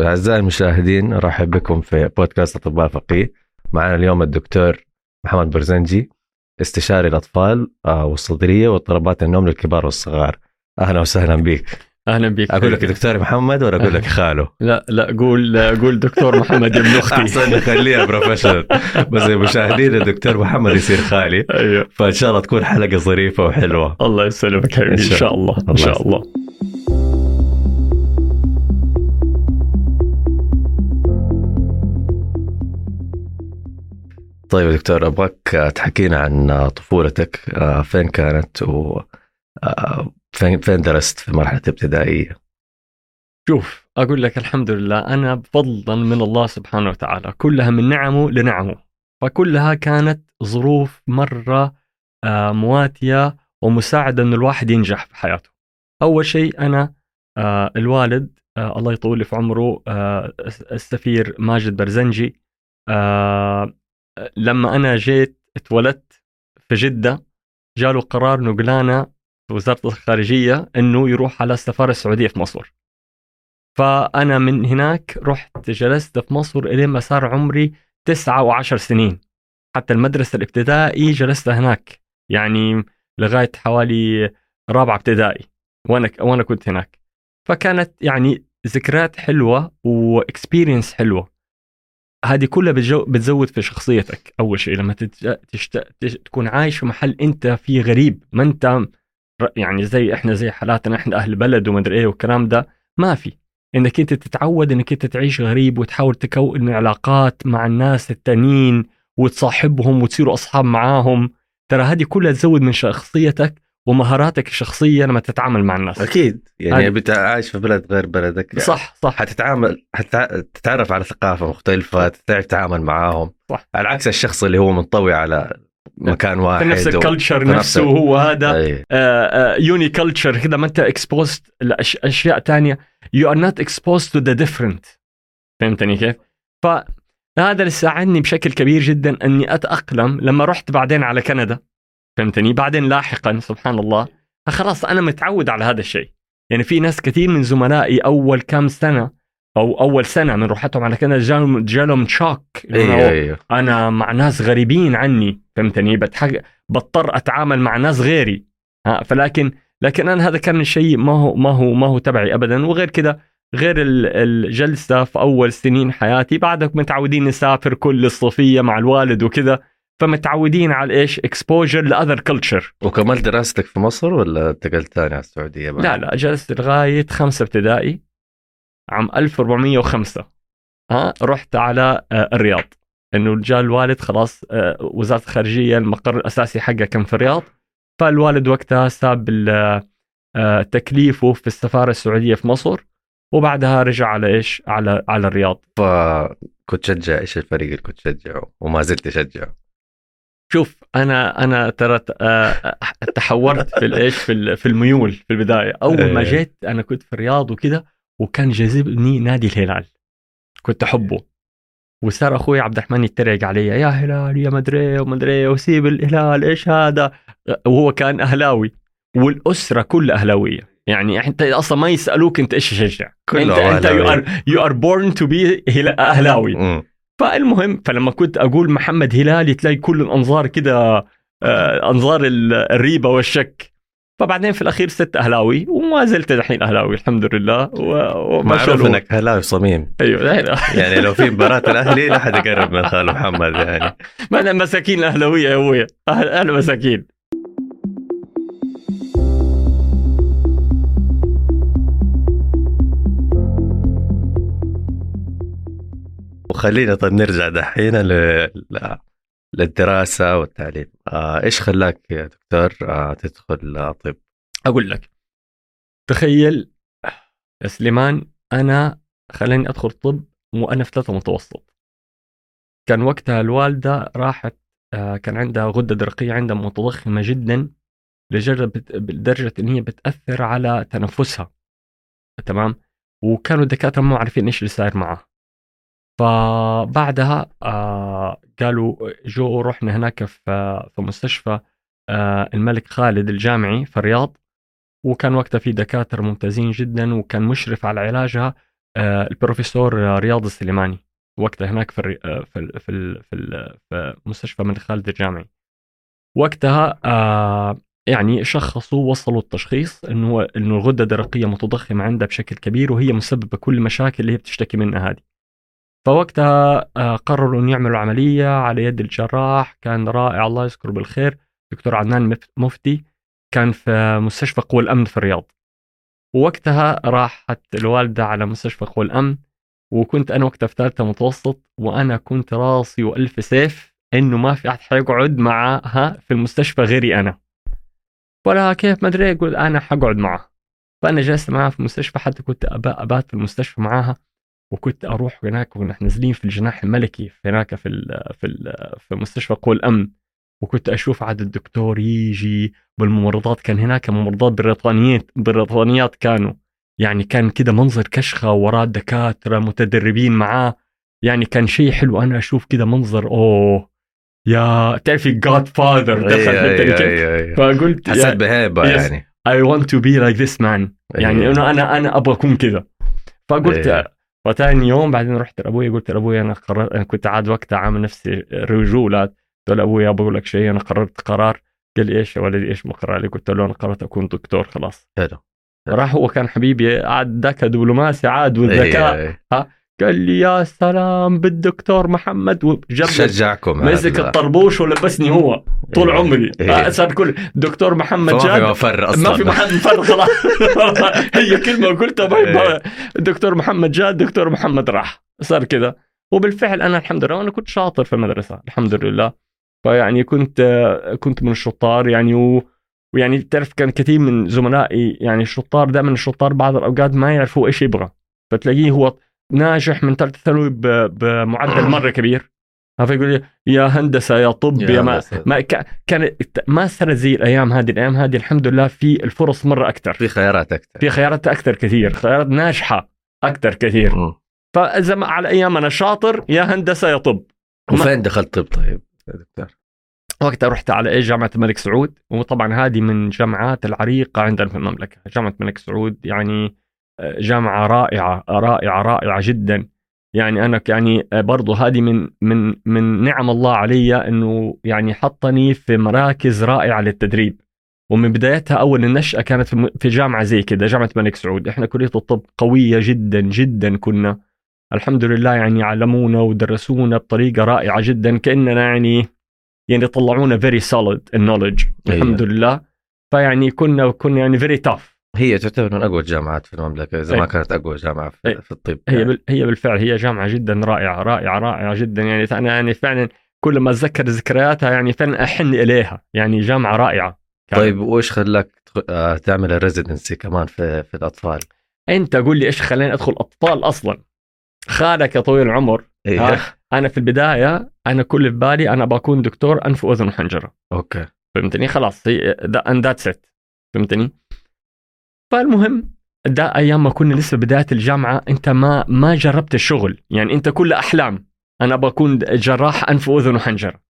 أعزائي المشاهدين أرحب بكم في بودكاست أطباء فقيه. معنا اليوم الدكتور محمد برزنجي استشاري الأطفال آه، والصدرية واضطرابات النوم للكبار والصغار. أهلا وسهلا بك. أهلا بك. أقول لك دكتور محمد ولا أقول لك خاله؟ لا لا قول قول دكتور محمد ابن أختي. أحسن نخليها بروفيشنال بس المشاهدين الدكتور محمد يصير خالي. أيوه. فإن شاء الله تكون حلقة ظريفة وحلوة. الله يسلمك حبيبي. إن إن شاء شاء الله. إن الله شاء الله. طيب دكتور أبغاك تحكينا عن طفولتك. آه، فين كانت و آه، فين درست في مرحلة ابتدائية؟ شوف أقول لك الحمد لله أنا بفضلا من الله سبحانه وتعالى. كلها من نعمه لنعمه. فكلها كانت ظروف مرة آه، مواتية ومساعدة إن الواحد ينجح في حياته. أول شيء أنا آه، الوالد آه، الله يطول في عمره آه، السفير ماجد برزنجي. آه، لما أنا جيت اتولدت في جدة جاله قرار نقلانه في وزارة الخارجية إنه يروح على السفاره السعودية في مصر. فأنا من هناك رحت جلست في مصر الين ما صار عمري تسعة وعشر سنين. حتى المدرسة الابتدائي جلست هناك يعني لغاية حوالي رابعة ابتدائي وأنا وأنا كنت هناك. فكانت يعني ذكريات حلوة واكسبيرينس حلوة. هذه كلها بتجو بتزود في شخصيتك. أول شيء لما تت... تشت... تش... تكون عايش في محل أنت فيه غريب ما أنت يعني زي إحنا زي حالاتنا إحنا أهل بلد ومدري إيه والكلام ده ما في. إنك أنت تتعود إنك أنت تعيش غريب وتحاول تكون علاقات مع الناس التانيين وتصاحبهم وتصيروا أصحاب معاهم. ترى هذه كلها تزود من شخصيتك ومهاراتك الشخصية لما تتعامل مع الناس. أكيد. يعني بت- عايش في بلد غير بلدك صح صح. حتتعامل حتتع- تتعرف على ثقافة مختلفة تعرف تتعامل معاهم. صح. على عكس الشخص اللي هو منطوي على مكان واحد في نفس ال culture نفسه وهو هذا. uni culture كذا ما أنت exposed لاشياء تانية. you are not exposed to the different فهمتني كيف؟ فهذا اللي ساعدني بشكل كبير جدا إني أتأقلم لما رحت بعدين على كندا. فهمتني؟ بعدين لاحقا سبحان الله. خلاص أنا متعود على هذا الشيء. يعني في ناس كثير من زملائي أول كم سنة أو أول سنة من روحتهم على كندا جالهم جالهم شوك أيوه أيوه. أنا مع ناس غريبين عني فهمتني؟ بتحق بضطر أتعامل مع ناس غيري. ها فلكن لكن أنا هذا كان شيء ما هو ما هو ما هو تبعي ابدا. وغير كذا غير ال- الجلسه في أول سنين حياتي بعدك متعودين نسافر كل الصيفية مع الوالد وكذا فمتعودين على إيش؟ exposure ل other culture وكملت دراستك في مصر ولا انتقلت ثاني على السعودية بعد؟ لا لا جلست لغاية خمسة ابتدائي عام 1405 ها رحت على آه، الرياض. إنه جاء الوالد خلاص آه، وزارة الخارجية المقر الأساسي حقها كان في الرياض. فالوالد وقتها ساب آه، تكليفه في السفارة السعودية في مصر وبعدها رجع على إيش؟ على على الرياض. فكنت تشجع إيش الفريق اللي كنت تشجعه؟ وما زلت تشجعه؟ شوف أنا أنا ترى آه، تحورت في الايش في في الميول في البداية. أول ما إيه. جيت أنا كنت في الرياض وكذا وكان جذبني نادي الهلال. كنت أحبه. وصار أخوي عبد الرحمن يتريق علي يا هلال يا مدري ومدري وسيب الهلال إيش هذا؟ وهو كان أهلاوي. والأسرة كلها أهلاوية. يعني أنت أصلا ما يسألوك أنت إيش تشجع أنت أنت you. are you are born to be أهلاوي. فالمهم فلما كنت أقول محمد هلالي تلاقي كل الأنظار كده آه، أنظار ال- الريبة والشك. فبعدين في الأخير صرت أهلاوي وما زلت الحين أهلاوي الحمد لله. وما شاء معروف إنك هلاوي صميم. أيوه يعني لو في مباراة الأهلي لا حد يقرب من خالو محمد يعني. ما أنا مساكين الاهلاويه يا أبويا. أهل مساكين. وخلينا طيب نرجع دحين للدراسة والتعليم. آه إيش خلاك يا دكتور آه تدخل طب؟ أقول لك. تخيل يا سليمان أنا خلاني أدخل طب وأنا في ثلاثة متوسط. كان وقتها الوالدة راحت آه، كان عندها غدة درقية عندها متضخمة جدا لدرجة إن هي بتأثر على تنفسها. تمام؟ وكانوا الدكاترة مو عارفين إيش اللي صاير معها. فبعدها آه قالوا جو رحنا هناك في مستشفى آه الملك خالد الجامعي في الرياض وكان وقتها في دكاترة ممتازين جدا وكان مشرف على علاجها آه، البروفيسور رياض السليماني وقتها هناك في في في في, في مستشفى الملك خالد الجامعي. وقتها يعني شخصوا وصلوا التشخيص إنه إنه الغدة الدرقية متضخمة عندها بشكل كبير وهي مسببة كل المشاكل اللي هي بتشتكي منها هذه. فوقتها آه، قرروا ان يعملوا عملية على يد الجراح. كان رائع الله يذكره بالخير. دكتور عدنان مف- مفتي كان في مستشفى قوى الأمن في الرياض. ووقتها راحت الوالدة على مستشفى قوى الأمن وكنت أنا وقتها في ثالثة متوسط وأنا كنت راسي والف سيف إنه ما في أحد حيقعد معها في المستشفى غيري أنا. ولا كيف؟ ما أدري أقول أنا حقعد معها فأنا جلست معها في المستشفى حتى كنت أبا- أبات في المستشفى معاها. وكنت أروح هناك ونحن نازلين في الجناح الملكي في هناك في ال في ال في مستشفى قوى الأمن وكنت أشوف عاد الدكتور يجي بالممرضات كان هناك ممرضات بريطانيات بريطانيات كانوا يعني كان كده منظر كشخة وراه دكاترة متدربين معاه يعني كان شيء حلو أنا أشوف كده منظر أوه يا تعرفي جاد فاذر دخل؟ أيوة، أيوة. فقلت حسيت بهيبة. يعني I want to be like this man يعني. انه أنا أنا أبغى أكون كذا فقلت. وثاني يوم بعدين رحت لابوي قلت لابوي أنا قررت أنا كنت عاد وقتها عامل نفسي رجولات قلت له أبوي بقول لك شيء أنا قررت قرار. قال لي إيش يا ولدي؟ إيش مقرر عليك؟ قلت له أنا قررت أكون دكتور خلاص. حلو. راح هو كان حبيبي عاد ذاك دبلوماسي عاد والذكاء أيوة، أيوة. قال لي يا سلام بالدكتور محمد وجرب شجعكم مسك. الطربوش ولبسني هو؟ طول أيوة. عمري. آه، صار كل دكتور محمد في جاد مفر أصلا. ما في محل مفر خلاص. هي كلمة قلتها ما يبغى دكتور محمد جاد دكتور محمد راح. صار كذا. وبالفعل أنا الحمد لله أنا كنت شاطر في المدرسة الحمد لله. فيعني كنت كنت من الشطار يعني و ويعني تعرف كان كثير من زملائي يعني الشطار دائما الشطار بعض الأوقات ما يعرفوا إيش يبغى. فتلاقيه هو ناجح من ثالثه ثانوي بمعدل مرة كبير. فيقول لي يا هندسة يا طب يا, يا ما. ما كا- كان ما صارت زي الأيام هذه. الأيام هذه الحمد لله في الفرص مرة أكثر. في خيارات أكثر. في خيارات أكثر كثير. خيارات ناجحة أكثر كثير. فإذا ما على أيام أنا شاطر يا هندسة يا طب. وفين دخلت طب طيب يا دكتور؟ وقتها رحت على إيش جامعة الملك سعود. وطبعا هذه من جامعات العريقة عندنا في المملكة. جامعة الملك سعود يعني جامعة رائعة رائعة رائعة جدا. يعني أنا يعني برضو هذه من من من نعم الله علي إنه يعني حطني في مراكز رائعة للتدريب. ومن بدايتها أول النشأة كانت في جامعة زي كده جامعة الملك سعود. إحنا كلية الطب قوية جدا جدا كنا. الحمد لله يعني علمونا ودرسونا بطريقة رائعة جدا كأننا يعني يعني طلعونا very solid ال knowledge. الحمد لله. فيعني كنا كنا يعني very tough هي تعتبر من أقوى الجامعات في المملكة إذا أي. ما كانت أقوى جامعة في, أي. في الطب هي بال هي بالفعل هي جامعة جدا رائعة رائعة رائعة جدا يعني أنا يعني فعلا كل ما أتذكر ذكرياتها يعني فعلا أحن إليها يعني جامعة رائعة كانت. طيب وإيش خلاك آه، تعمل ال residency كمان في في الأطفال؟ أنت قول لي إيش خلاني أدخل أطفال أصلا خالك يا طويل العمر آه. أنا في البداية أنا كل في بالي أنا بكون دكتور أنف وأذن وحنجرة okay فهمتني خلاص هي that's it فهمتني فالمهم ده أيام ما كنا لسه بداية الجامعة أنت ما ما جربت الشغل. يعني أنت كل أحلام. أنا بكون جراح أنف وأذن وحنجرة.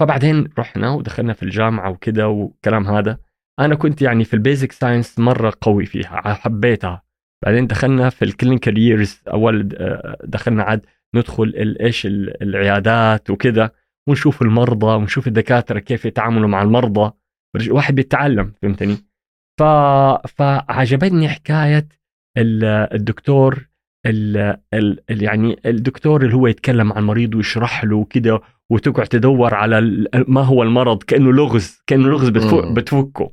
فبعدين رحنا ودخلنا في الجامعة وكده والكلام هذا. أنا كنت يعني في ال basic science مرة قوي فيها حبيتها. بعدين دخلنا في ال clinical years أول آه، دخلنا عاد ندخل إيش ال- العيادات وكده. ونشوف المرضى ونشوف الدكاترة كيف يتعاملوا مع المرضى. واحد بيتعلم فهمتني؟ ف... فعجبتني حكاية ال- الدكتور ال... ال... يعني الدكتور اللي هو يتكلم عن المريض ويشرح له كده وتقعد تدور على ما هو المرض كأنه لغز كأنه لغز بتفك... بتفكه.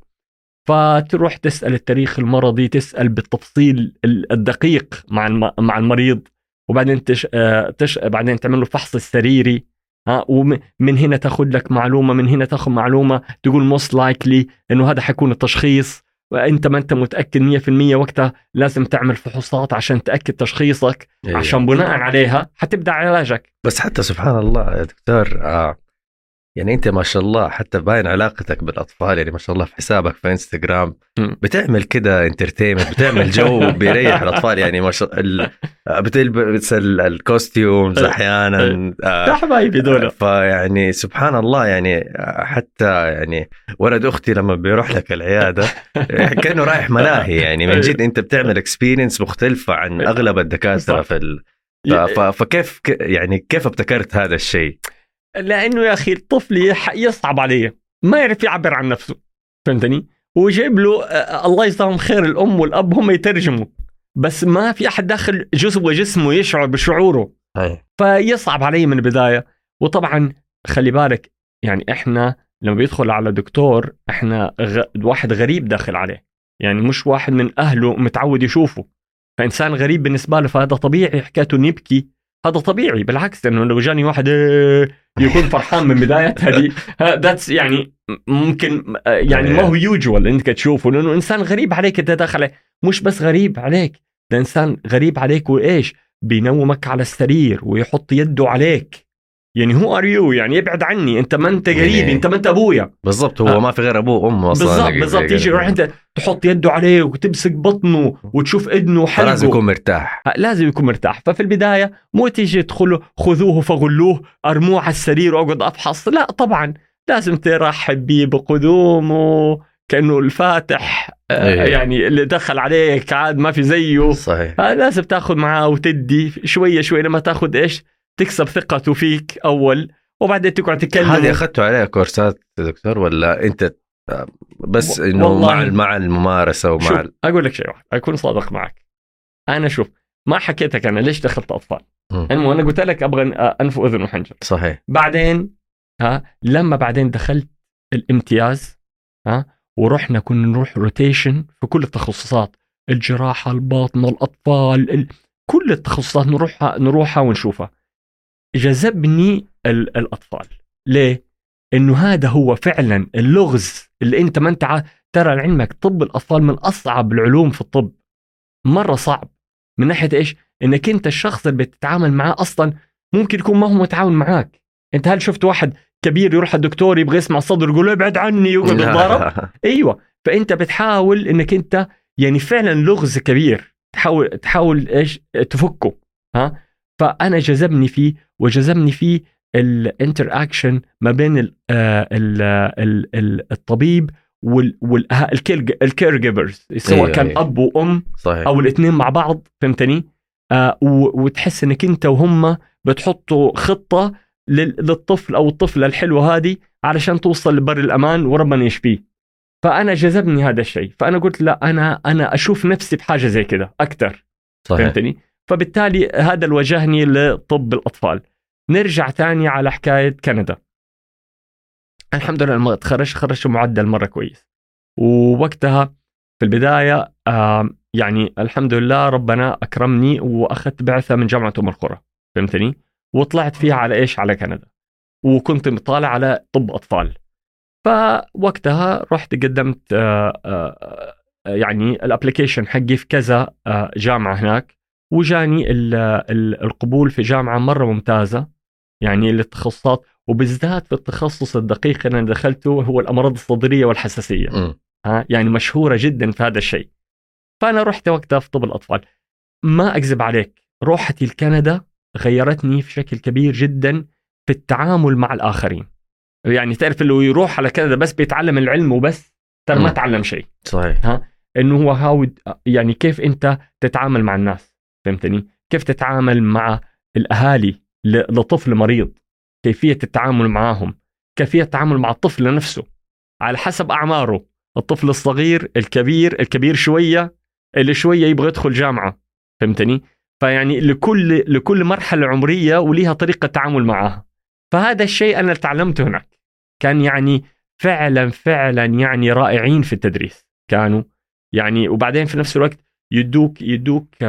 فتروح تسأل التاريخ المرضي تسأل بالتفصيل ال- الدقيق مع الم... مع المريض وبعدين تش... آه، تش... بعدين تعمل له فحص السريري ها ومن هنا تاخذ لك معلومة من هنا تاخذ معلومة تقول most likely إنه هذا حيكون التشخيص. وانت ما انت متأكد 100% وقتها لازم تعمل فحوصات عشان تأكد تشخيصك إيه. عشان بناء عليها حتبدأ علاجك بس حتى سبحان الله يا دكتور آه يعني أنت ما شاء الله حتى باين علاقتك بالأطفال يعني ما شاء الله في حسابك في إنستغرام. بتعمل كده entertainment بتعمل جو بيريح الأطفال يعني ما شاء الله بتلبس ال- ال costumes إيه. أحيانا آه، يا حبايبي دول فيعني سبحان الله يعني حتى يعني ولد أختي لما بيروح لك العيادة كأنه رايح ملاهي يعني من جد أنت بتعمل experience مختلفة عن أغلب الدكاترة. في ال... فكيف يعني كيف ابتكرت هذا الشيء؟ لأنه يا أخي الطفل يصعب عليه. ما يعرف يعبر عن نفسه. فهمتني؟ وجايب له آه، الله يجزاهم خير الأم والأب هم يترجموا. بس ما في أحد داخل جزء جسمه يشعر بشعوره. هاي فيصعب علي من البداية. وطبعا خلي بالك يعني إحنا لما بيدخل على دكتور إحنا غ... واحد غريب داخل عليه. يعني مش واحد من أهله متعود يشوفه. فإنسان غريب بالنسبة له فهذا طبيعي حكايته إنه يبكي هذا طبيعي بالعكس انه لو جاني واحد إيه، يكون فرحان من بدايتها دي ذاتس يعني ممكن آه، يعني ما هو يوجوال انك تشوفه لأنه إنسان غريب عليك أنت داخل عليه مش بس غريب عليك ده إنسان غريب عليك وإيش؟ بينومك على السرير ويحط يده عليك. يعني who are you يعني ابعد عني أنت ما أنت قريبي يعني- أنت ما أنت أبويا. بالضبط هو آه. ما في غير أبوه وامه أصلا. بالضبط بالضبط تيجي يروح أنت تحط يده عليه وتمسك بطنه وتشوف اذنه وحلقه يكون مرتاح. آه، لازم يكون مرتاح. ففي البداية مو تيجي تدخلوا خذوه فغلوه أرموه على السرير وأقعد أفحص. لا طبعا لازم ترحب بيه بقدومه كأنه الفاتح آه، إيه. يعني اللي دخل عليك عاد ما في زيه. صحيح. آه، لازم تاخذ معاه وتدي شوية شوية لما تاخذ إيش تكسب ثقته فيك أول وبعدين تقعد تكلم هذه اخذتوا عليها كورسات دكتور ولا أنت بس إنه مع مع الممارسة ومع شوف ال... أقول لك شيء واحد أكون صادق معك. أنا شوف ما حكيتك أنا ليش دخلت أطفال. المهم أنا قلت لك أبغى أنف وأذن وحنجر. صحيح. بعدين ها لما بعدين دخلت الامتياز ها ورحنا كنا نروح روتيشن في كل التخصصات. الجراحة الباطنة الأطفال ال... كل التخصصات نروحها نروحها ونشوفها. جذبني ال... الأطفال. ليه؟ إنه هذا هو فعلا اللغز اللي أنت ما أنت ترى لعلمك طب الأطفال من أصعب العلوم في الطب. مرة صعب. من ناحية إيش؟ إنك أنت الشخص اللي بتتعامل معاه أصلا ممكن يكون ما هو متعاون معاك. أنت هل شفت واحد كبير يروح الدكتور يبغى يسمع صدر يقول له ابعد عني يقعد يتضارب؟ أيوه. فأنت بتحاول إنك أنت يعني فعلا لغز كبير. تحاول تحاول إيش؟ تفكه. ها؟ فأنا جذبني فيه وجذبني فيه ال interaction ما بين ال ال ال ال الطبيب وال caregivers سواء أيوة، كان أيوة. أب وأم صحيح. أو الاثنين مع بعض فهمتني؟ آه وتحس إنك أنت وهم بتحطوا خطة لل- للطفل أو الطفلة الحلوة هذه علشان توصل لبر الأمان وربنا يشفيه. فأنا جذبني هذا الشيء. فأنا قلت لا أنا أنا أشوف نفسي بحاجة زي كده أكثر صحيح. فهمتني؟ فبالتالي هذا اللي وجهني لطب الأطفال. نرجع ثاني على حكاية كندا. الحمد لله لما تخرجت خرجت معدل مرة كويس. ووقتها في البداية آه يعني الحمد لله ربنا أكرمني وأخذت بعثة من جامعة أم القرى. فهمتني؟ وطلعت فيها على إيش؟ على كندا. وكنت مطالع على طب أطفال. فوقتها رحت قدمت آه آه يعني الابلكيشن حقي في كذا آه جامعة هناك. وجاني ال- ال- القبول في جامعة مرة ممتازة. يعني للتخصصات وبالذات في التخصص الدقيق اللي أنا دخلته هو الأمراض الصدرية والحساسية. ها يعني مشهورة جدا في هذا الشيء. فأنا رحت وقتها في طب الأطفال. ما أكذب عليك روحتي لكندا غيرتني في شكل كبير جدا في التعامل مع الآخرين. يعني تعرف اللي يروح على كندا بس بيتعلم العلم وبس ترى ما. تعلم شيء. صحيح. إنه هو هاو يعني كيف أنت تتعامل مع الناس فهمتني؟ كيف تتعامل مع الأهالي؟ لطفل مريض كيفية التعامل معهم كيفية التعامل مع الطفل نفسه. على حسب أعماره الطفل الصغير الكبير الكبير شوية اللي شوية يبغى يدخل جامعة فهمتني؟ فيعني لكل لكل مرحلة عمرية وليها طريقة تعامل معها. فهذا الشيء أنا تعلمته هناك. كان يعني فعلا فعلا يعني رائعين في التدريس كانوا. يعني وبعدين في نفس الوقت يدوك يدوك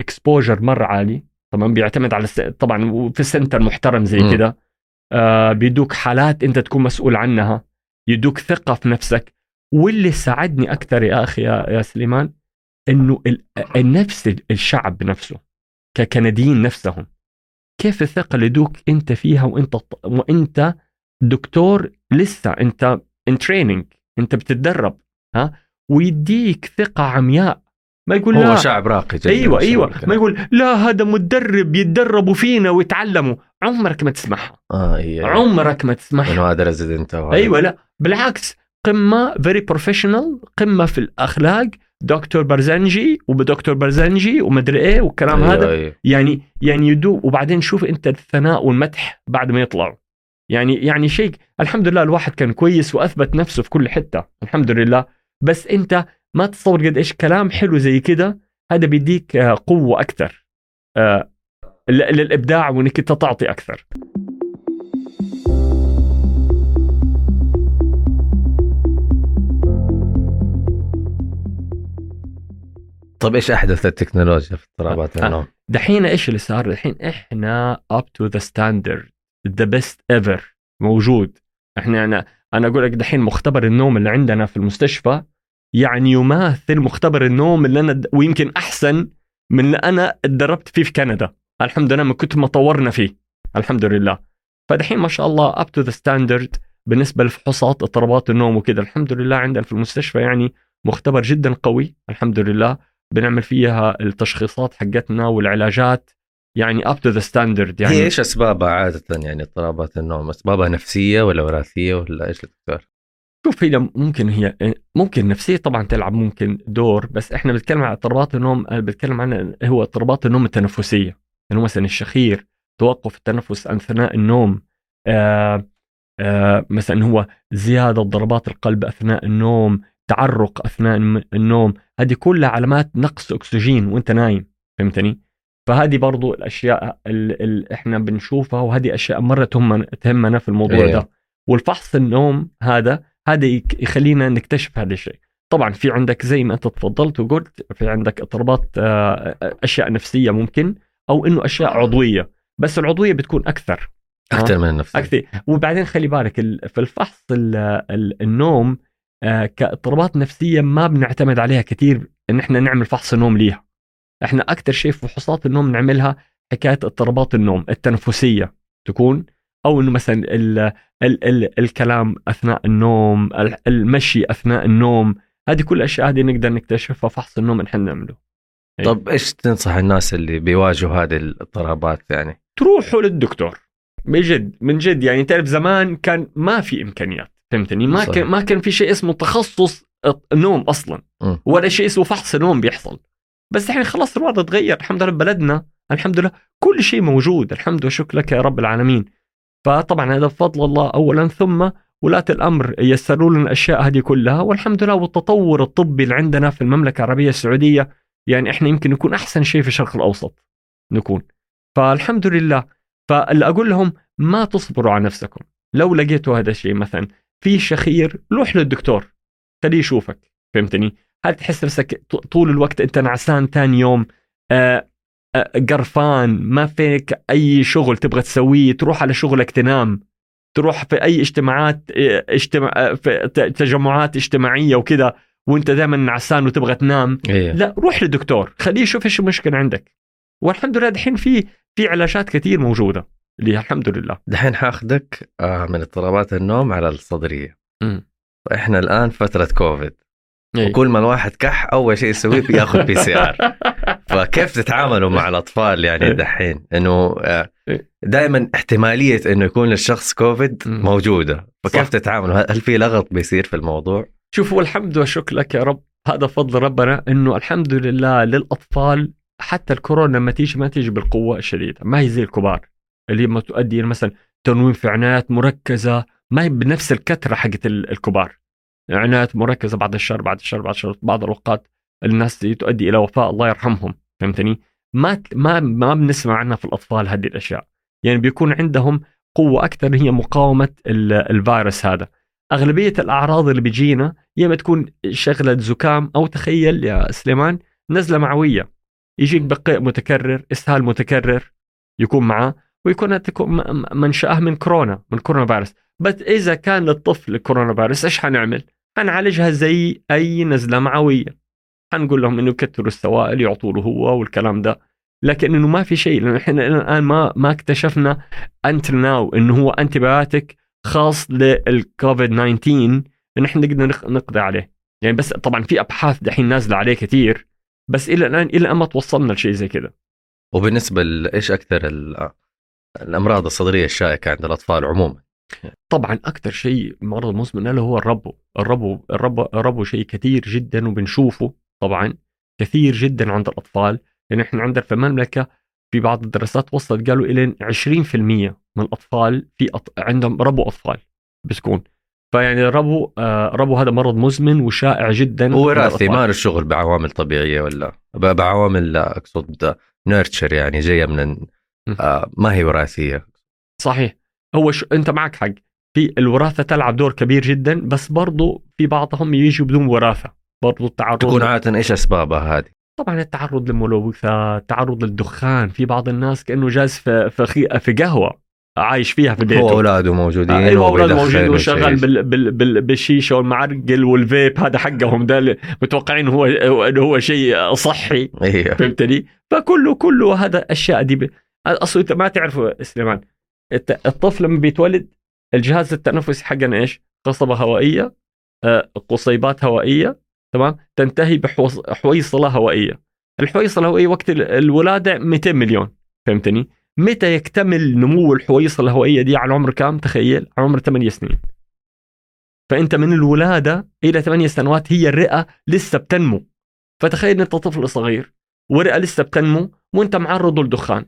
exposure مرة عالي طبعا بيعتمد على الس... طبعا في center محترم زي. كده. آه بيدوك حالات انت تكون مسؤول عنها يدوك ثقة في نفسك. واللي ساعدني أكثر يا أخي يا, يا سليمان إنه ال- النفس الشعب نفسه ككنديين نفسهم كيف الثقة اللي دوك انت فيها وانت وانت دكتور لسه انت ان تريننج انت بتتدرب ها؟ ويديك ثقة عمياء ما يقول هو لا. شعب راقي جدا أيوه أيوه. ما يقول لا هذا مدرب يتدربوا فينا ويتعلموا. عمرك ما تسمعها آه أيوه عمرك ما تسمعها إنه هذا resident. أيوه لا. بالعكس قمة very professional قمة في الأخلاق. دكتور برزنجي ودكتور برزنجي ومدري إيه والكلام أيوة هذا. أيوة. يعني يعني يدو وبعدين شوف أنت الثناء والمدح بعد ما يطلعوا. يعني يعني شيء الحمد لله الواحد كان كويس وأثبت نفسه في كل حتة. الحمد لله. بس أنت ما تصور قد إيش كلام حلو زي كده هذا بيديك آه، قوة أكثر آه، للإبداع وإنك أنت تعطي أكثر طيب إيش أحدث التكنولوجيا في اضطرابات آه. النوم؟ دحين إيش اللي صار؟ دحين إحنا up to the standard the best ever موجود إحنا أنا أنا أقول لك دحين مختبر النوم اللي عندنا في المستشفى يعني يماثل مختبر النوم اللي أنا ويمكن أحسن من اللي أنا اتدربت فيه في كندا. الحمد لله من كتر ما طورنا فيه. الحمد لله. فدحين ما شاء الله up to the standard بالنسبة لفحوصات اضطرابات النوم وكذا الحمد لله عندنا في المستشفى يعني مختبر جدا قوي. الحمد لله. بنعمل فيها التشخيصات حقتنا والعلاجات. يعني up to the standard يعني. هي إيش أسبابها عادة يعني اضطرابات النوم؟ أسبابها نفسية ولا وراثية ولا إيش دكتور؟ شوف هي ممكن هي ممكن نفسية طبعا تلعب ممكن دور بس إحنا بنتكلم عن اضطرابات النوم بتكلم عن هو اضطرابات النوم التنفسية. انه مثلا الشخير توقف التنفس اثناء النوم آه آه مثلا هو زيادة ضربات القلب أثناء النوم تعرق أثناء النوم. هذه كلها علامات نقص أكسجين وأنت نايم فهمتني؟ فهذه برضو الأشياء اللي إحنا بنشوفها وهذه أشياء مرة تهمنا تهمنا في الموضوع إيه. ده. والفحص النوم هذا هذا يخلينا نكتشف هذا الشيء. طبعا في عندك زي ما أنت تفضلت وقلت في عندك اضطرابات آه، أشياء نفسية ممكن أو إنه أشياء عضوية. بس العضوية بتكون أكثر. أكثر من النفسية. أكثر. وبعدين خلي بالك ال- في الفحص ال- ال- النوم آه، كاضطرابات نفسية ما بنعتمد عليها كثير إن إحنا نعمل فحص نوم ليها. إحنا أكثر شيء في فحوصات النوم نعملها حكاية اضطرابات النوم التنفسية تكون. أو إنه مثلا ال ال ال الكلام أثناء النوم ال- المشي أثناء النوم هذه كل الاشياء هذه نقدر نكتشفها فحص النوم نحن نعمله إيه. طب إيش تنصح الناس اللي بيواجهوا هذه الاضطرابات يعني؟ تروحوا للدكتور بجد من جد يعني تعرف زمان كان ما في إمكانيات فهمتني ما صحيح. كان ما كان في شيء اسمه تخصص النوم أصلا م. ولا شيء اسمه فحص نوم بيحصل بس الحين خلاص الوضع تغير الحمد لله ببلدنا الحمد لله كل شيء موجود الحمد وشكر لك يا رب العالمين فطبعا هذا بفضل الله اولا ثم ولاة الأمر يسروا لنا الأشياء هذه كلها والحمد لله والتطور الطبي اللي عندنا في المملكة العربية السعودية يعني إحنا يمكن نكون أحسن شيء في الشرق الأوسط نكون. فالحمد لله. فاللي أقول لهم ما تصبروا على نفسكم. لو لقيتوا هذا الشيء مثلا في شخير روح للدكتور خليه يشوفك فهمتني؟ هل تحس نفسك طول الوقت أنت نعسان ثاني يوم؟ آه، قرفان ما فيك أي شغل تبغى تسويه تروح على شغلك تنام تروح في أي اجتماعات آه، اجتماع آه، في تجمعات اجتماعية وكذا وأنت دائما نعسان وتبغى تنام. إيه. لا روح للدكتور خليه يشوف إيش المشكلة عندك. والحمد لله دحين في في علاجات كثير موجودة اللي الحمد لله. دحين حاخذك آه، من اضطرابات النوم على الصدرية. مم. إحنا الآن فترة كوفيد. إيه. وكل ما الواحد كح أول شيء يسويه بياخذ PCR فكيف تتعاملوا مع الأطفال يعني إيه. دحين إنه إيه. دائما احتمالية إنه يكون للشخص كوفيد. موجودة فكيف صح. تتعاملوا هل في لغط بيصير في الموضوع شوف والحمد والشكر لك يا رب هذا فضل ربنا إنه الحمد لله للأطفال حتى الكورونا لما تيجي ما تيجي بالقوة الشديدة ما هي زي الكبار اللي ما تؤدي مثلا تنويم في عنايات مركزة ما هي بنفس الكثره حقت ال- الكبار عنايات مركزه بعد الشر بعد الشر بعد الشر بعض الأوقات الناس تؤدي إلى وفاه الله يرحمهم فهمتني؟ ما ما ما بنسمع عنها في الأطفال هذه الأشياء. يعني بيكون عندهم قوة أكثر هي مقاومة ال- الفيروس هذا. أغلبية الأعراض اللي بيجينا يا اما تكون شغلة زكام أو تخيل يا سليمان نزلة معوية. يجيك بقيء متكرر إسهال متكرر يكون معاه ويكون منشأة من كورونا من كورونا فيروس. بس إذا كان للطفل كورونا فيروس إيش حنعمل؟ حنعالجها زي أي نزلة معوية. حنقول لهم إنه يكثروا السوائل يعطوا له هو والكلام ده. لكن إنه ما في شيء لأنه إحنا إلى الآن ما ما اكتشفنا انت ناو إنه هو انتبيوتيك خاص للكوفيد 19 إن إحنا نقدر نق- نقضي عليه. يعني بس طبعا في أبحاث دحين نازلة عليه كثير بس إلى الآن إلى ما توصلنا لشيء زي كذا وبالنسبة لإيش أكثر ال- الأمراض الصدرية الشائكة عند الأطفال عموما؟ طبعا أكثر شيء مرض مزمن اللي هو الربو. الربو الربو, الربو شيء كثير جدا وبنشوفه طبعا كثير جدا عند الأطفال. لأن إحنا عندنا في المملكة في بعض الدراسات وصلت قالوا إلى 20% من الأطفال في أط... عندهم ربو أطفال بسكون. فيعني الربو آه ربو هذا مرض مزمن وشائع جدا وراثي. ما له شغل بعوامل طبيعية ولا بعوامل لا، أقصد نيرتشر يعني جاية من آه ما هي وراثية. صحيح. هو ش... انت معك حق. في الوراثة تلعب دور كبير جدا بس برضو في بعضهم يجوا بدون وراثة. برضو التعرض تكون عادة إيش أسبابها هذه؟ طبعا التعرض للملوثات التعرض للدخان. في بعض الناس كأنه جالس في في, خي... في قهوة عايش فيها في بيته. هو أولاده موجودين أيوه أولاد وبيدخن موجود وشغال. بال... بال... بال... بالشيشة والمعرقل والفيب. هذا حقهم ده متوقعين هو انه هو شيء صحي. أيوه فهمتني؟ فكله كله هذا أشياء دي ب... أصلا أنت ما تعرف سليمان الطفل لما بيتولد الجهاز التنفسي حقنا إيش؟ قصبة هوائية آه، قصيبات هوائية تمام تنتهي بحويصله هوائية الحويصلة الهوائية وقت ال- الولادة 200 مليون فهمتني؟ متى يكتمل نمو الحويصلة الهوائية دي على عمر كام؟ تخيل على عمر 8 سنين فأنت من الولادة إلى 8 سنوات هي الرئة لسه بتنمو فتخيل إن أنت طفل صغير ورئه لسه بتنمو وأنت معرضه للدخان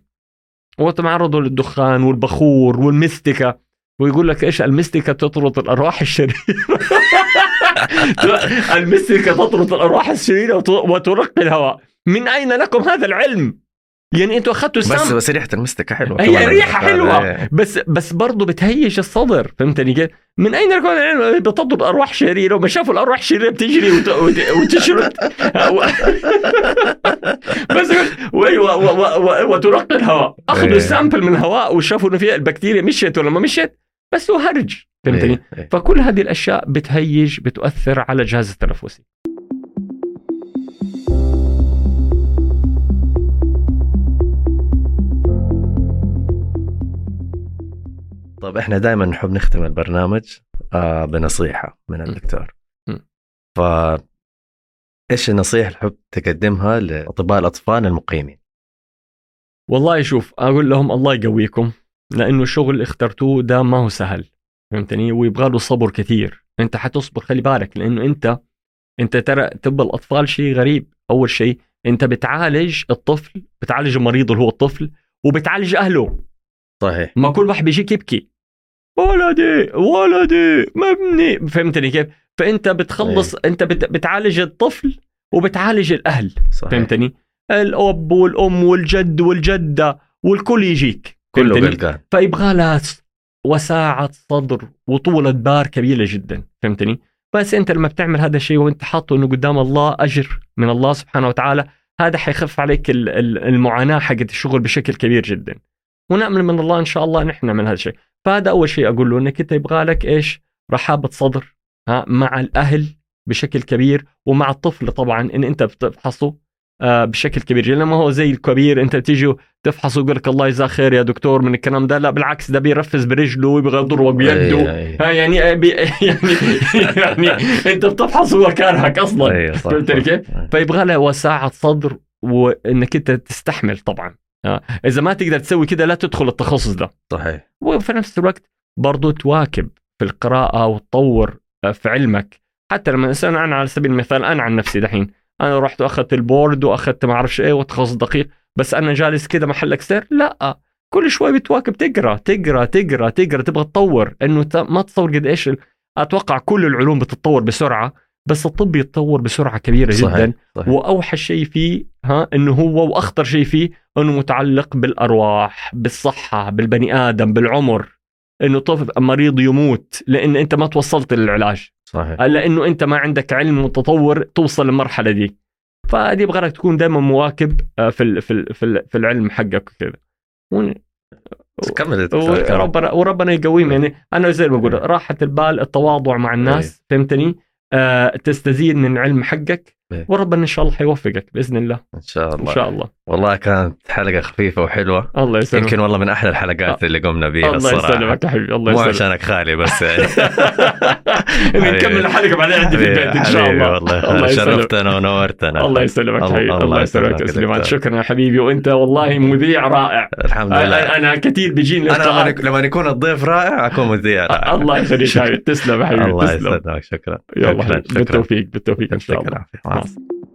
معرضه للدخان والبخور والمستكة. ويقول لك إيش المستكة تطرد الأرواح الشريرة؟ المستكة تطرد الأرواح الشريرة وت- وترقي الهواء. من أين لكم هذا العلم؟ يعني أنتوا أخذتوا بس السم بس ريحة المستكة حلوة هي كمان. ريحة حلوة. إيه. بس بس برضه بتهيج الصدر فهمتني كيف؟ من أين هذا العلم بتطرد أرواح شريرة وما شافوا الأرواح الشريرة بتجري وت- وت- وتشرد بس و- و- و- و- وترقي الهواء أخذوا إيه. سامبل من الهواء وشافوا إنه فيها البكتيريا مشيت ولا ما مشيت بس هو هرج فهمتني؟ إيه. فكل هذه الأشياء بتهيج بتؤثر على الجهاز التنفسي طيب إحنا دائما نحب نختم البرنامج آه بنصيحة من الدكتور. ف إيش النصيحة اللي تحب تقدمها لأطباء الأطفال المقيمين؟ والله شوف أقول لهم الله يقويكم لأنه الشغل اللي اخترتوه ده ما هو سهل فهمتني؟ ويبغى له صبر كثير. أنت حتصبر خلي بالك لأنه أنت أنت ترى طب الأطفال شيء غريب. أول شيء أنت بتعالج الطفل بتعالج المريض اللي هو الطفل وبتعالج أهله. صحيح. ما كل واحد بيجيك يبكي ولدي ولدي مبني فهمتني كيف؟ فأنت بتخلص أنت بت... بتعالج الطفل وبتعالج الأهل. صحيح. فهمتني؟ الأب والأم والجد والجدة والكل يجيك. كله؟ قلقان فيبغى لها وساعة صدر وطولة بار كبيرة جدا. فهمتني؟ بس أنت لما بتعمل هذا الشيء وأنت حاطه إنه قدام الله أجر من الله سبحانه وتعالى هذا حيخف عليك ال- ال- المعاناة حقت الشغل بشكل كبير جدا. ونأمل من الله إن شاء الله نحن نعمل هذا الشيء. فهذا أول شيء أقول له إنك أنت يبغى لك إيش؟ رحابة صدر ها مع الأهل بشكل كبير ومع الطفل طبعا إن أنت بتفحصه آه، بشكل كبير. جدا ما هو زي الكبير أنت تيجي تفحص ويقول لك الله يجزاه خير يا دكتور من الكلام ده. لا بالعكس ده بيرفس برجله ويبغى يضربه بيده. ها يعني بي يعني يعني أنت بتفحص هو كارهك أصلا صح. كيف؟ فيبغى له وساعة صدر وإنك أنت تستحمل طبعا. إذا ما تقدر تسوي كده لا تدخل التخصص ده. صحيح. وفي نفس الوقت برضو تواكب في القراءة وتطور آه، في علمك. حتى لما الإنسان أنا على سبيل المثال أنا عن نفسي دحين أنا رحت وأخذت البورد وأخذت ما أعرفش إيه وتخصص دقيق بس أنا جالس كده محلك سير لا. كل شوي بتواكب تقرأ تقرأ تقرأ تقرأ تبغى تطور. إنه ما تصور قد إيش أتوقع كل العلوم بتتطور بسرعة. بس الطب يتطور بسرعة كبيرة صحيح جدا صحيح. وأوحش شيء فيه ها إنه هو وأخطر شيء فيه إنه متعلق بالأرواح بالصحة بالبني آدم بالعمر إنه طفل مريض يموت لأن أنت ما توصلت للعلاج. صحيح. لأنه أنت ما عندك علم متطور توصل للمرحلة دي. فدي يبغى لك تكون دائما مواكب آه، في في في ال- في العلم حقك وكذا. كمل. وربنا وربنا يقويهم. يعني أنا زي ما بقول راحة البال التواضع مع الناس فهمتني؟ آه تستزيد من العلم حقك. وربنا إن شاء الله حيوفقك بإذن الله. إن شاء إن الله. شاء الله. والله كانت حلقة خفيفة وحلوة. الله يسلمك. يمكن والله من أحلى الحلقات اللي قمنا بيها الله الصراحة. يسلمك يا حبيبي الله مو يسلمك. عشانك خالي بس. يعني نكمل الحلقة بعدين عندي في البيت إن شاء الله. والله. الله يسلمك. شرفتنا ونورتنا. الله يسلمك الله- حبيبي. الله الله يسلمك يسلمك. سليمان. شكرا يا حبيبي. وأنت والله مذيع رائع. الحمد لله. أنا كثير بيجيني أنا لما يكون الضيف رائع أكون مذيع رائع. الله يخليك حبيبي. تسلم يا حبيبي. الله يسعدك. شكرا. يلا. بالتوفيق بالتوفيك إن شاء الله. mouth.